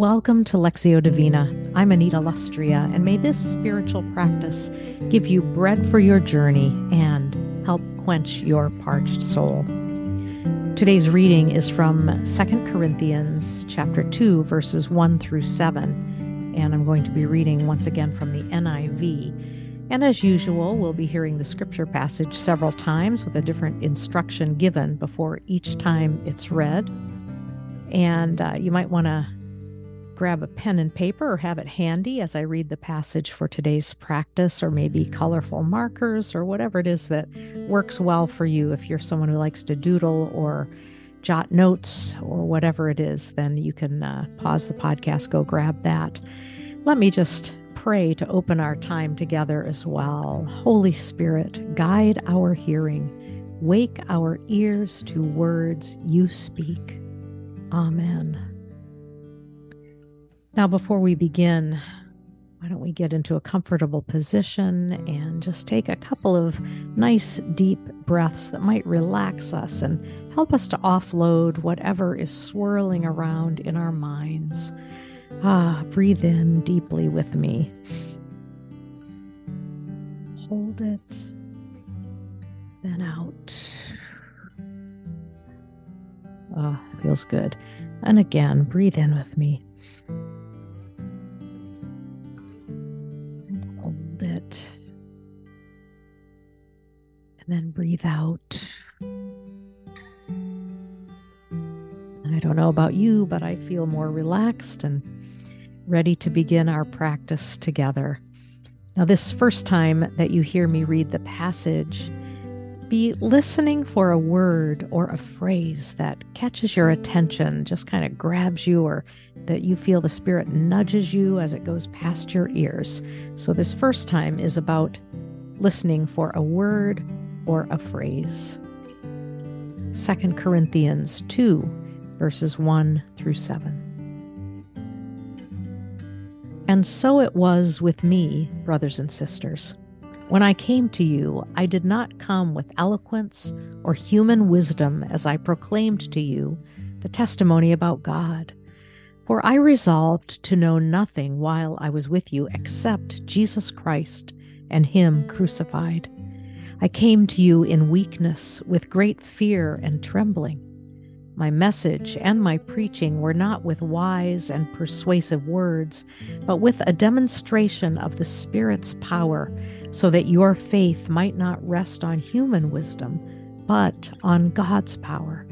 Welcome to Lectio Divina. I'm Anita Lustrea, and may this spiritual practice give you bread for your journey and help quench your parched soul. Today's reading is from 2 Corinthians chapter 2 verses 1 through 7, and I'm going to be reading once again from the NIV. And as usual, we'll be hearing the scripture passage several times with a different instruction given before each time it's read. And uh, you might want to grab a pen and paper or have it handy as I read the passage for today's practice, or maybe colorful markers or whatever it is that works well for you. If you're someone who likes to doodle or jot notes or whatever it is, then you can uh, pause the podcast, go grab that. Let me just pray to open our time together as well. Holy Spirit, guide our hearing, wake our ears to words you speak. Amen. Now, before we begin, why don't we get into a comfortable position and just take a couple of nice deep breaths that might relax us and help us to offload whatever is swirling around in our minds. Ah, breathe in deeply with me. Hold it, then out. Ah, feels good. And again, breathe in with me. Breathe out. I don't know about you, but I feel more relaxed and ready to begin our practice together. Now, this first time that you hear me read the passage, be listening for a word or a phrase that catches your attention, just kind of grabs you, or that you feel the Spirit nudges you as it goes past your ears. So, this first time is about listening for a word or a phrase. 2 Corinthians 2, verses 1 through 7. And so it was with me, brothers and sisters. When I came to you, I did not come with eloquence or human wisdom as I proclaimed to you the testimony about God. For I resolved to know nothing while I was with you except Jesus Christ and Him crucified. I came to you in weakness, with great fear and trembling. My message and my preaching were not with wise and persuasive words, but with a demonstration of the Spirit's power, so that your faith might not rest on human wisdom, but on God's power.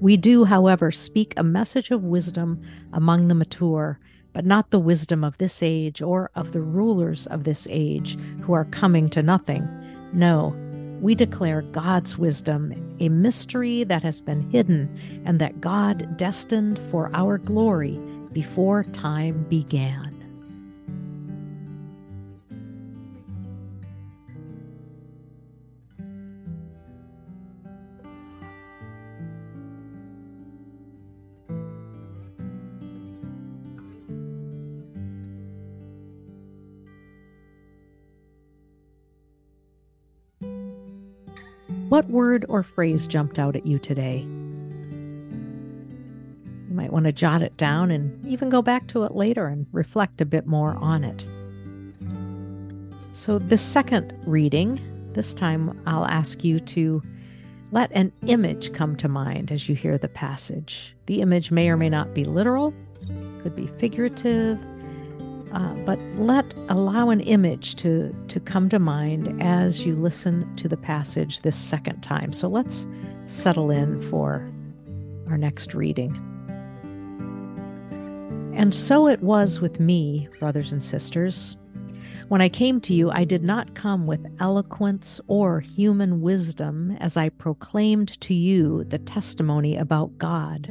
We do, however, speak a message of wisdom among the mature, but not the wisdom of this age or of the rulers of this age who are coming to nothing. No, we declare God's wisdom, a mystery that has been hidden and that God destined for our glory before time began. What word or phrase jumped out at you today? You might want to jot it down and even go back to it later and reflect a bit more on it. So, the second reading, this time I'll ask you to let an image come to mind as you hear the passage. The image may or may not be literal, could be figurative, uh, but let allow an image to to come to mind as you listen to the passage this second time. So let's settle in for our next reading. And so it was with me, brothers and sisters. When I came to you, I did not come with eloquence or human wisdom as I proclaimed to you the testimony about God.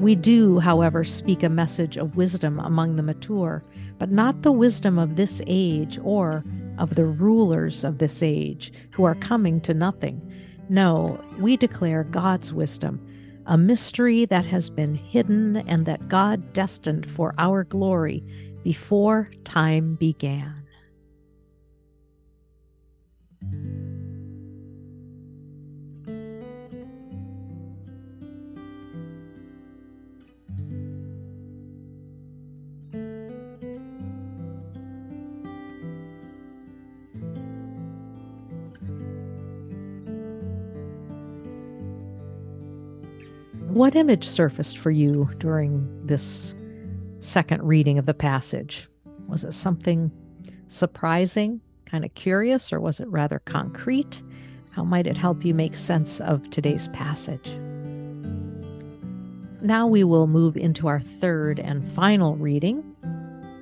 We do, however, speak a message of wisdom among the mature, but not the wisdom of this age or of the rulers of this age who are coming to nothing. No, we declare God's wisdom, a mystery that has been hidden and that God destined for our glory before time began. What image surfaced for you during this second reading of the passage? Was it something surprising, kind of curious, or was it rather concrete? How might it help you make sense of today's passage? Now we will move into our third and final reading.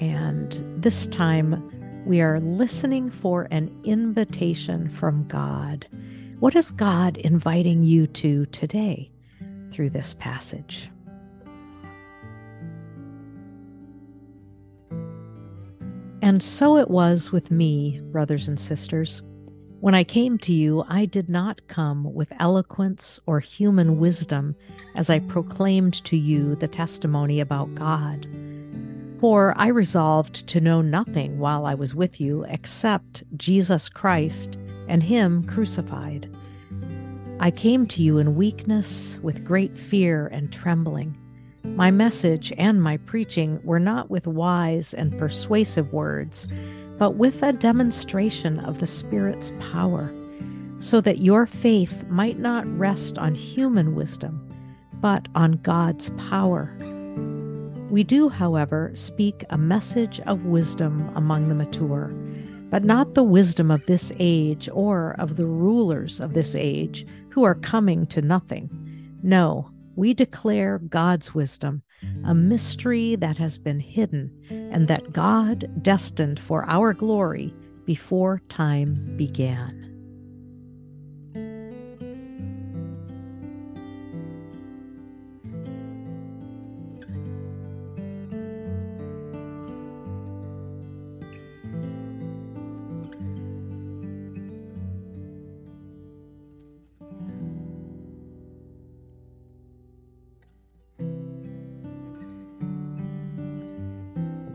And this time we are listening for an invitation from God. What is God inviting you to today? Through this passage. And so it was with me, brothers and sisters. When I came to you, I did not come with eloquence or human wisdom as I proclaimed to you the testimony about God. For I resolved to know nothing while I was with you except Jesus Christ and Him crucified. I came to you in weakness, with great fear and trembling. My message and my preaching were not with wise and persuasive words, but with a demonstration of the Spirit's power, so that your faith might not rest on human wisdom, but on God's power. We do, however, speak a message of wisdom among the mature, but not the wisdom of this age or of the rulers of this age who are coming to nothing. No, we declare God's wisdom, a mystery that has been hidden, and that God destined for our glory before time began.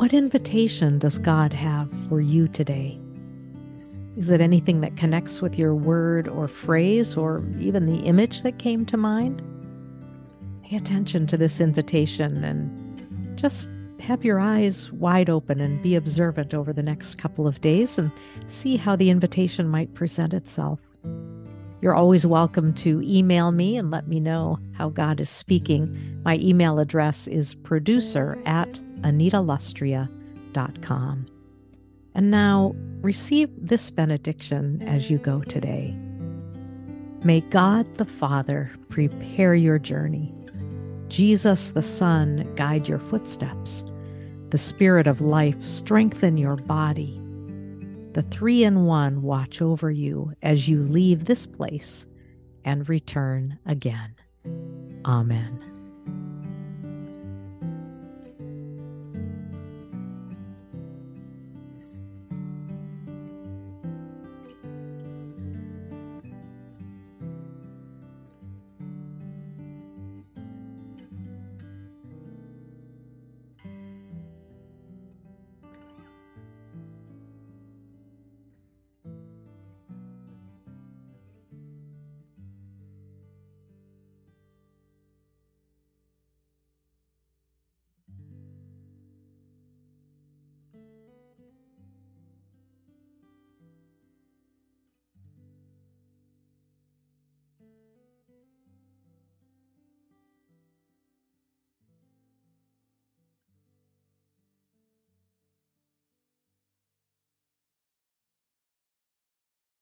What invitation does God have for you today? Is it anything that connects with your word or phrase or even the image that came to mind? Pay attention to this invitation and just have your eyes wide open and be observant over the next couple of days and see how the invitation might present itself. You're always welcome to email me and let me know how God is speaking. My email address is producer at anitalustrea.com. And now receive this benediction as you go today. May God the Father prepare your journey. Jesus the Son guide your footsteps. The Spirit of life strengthen your body. The three in one watch over you as you leave this place and return again. Amen.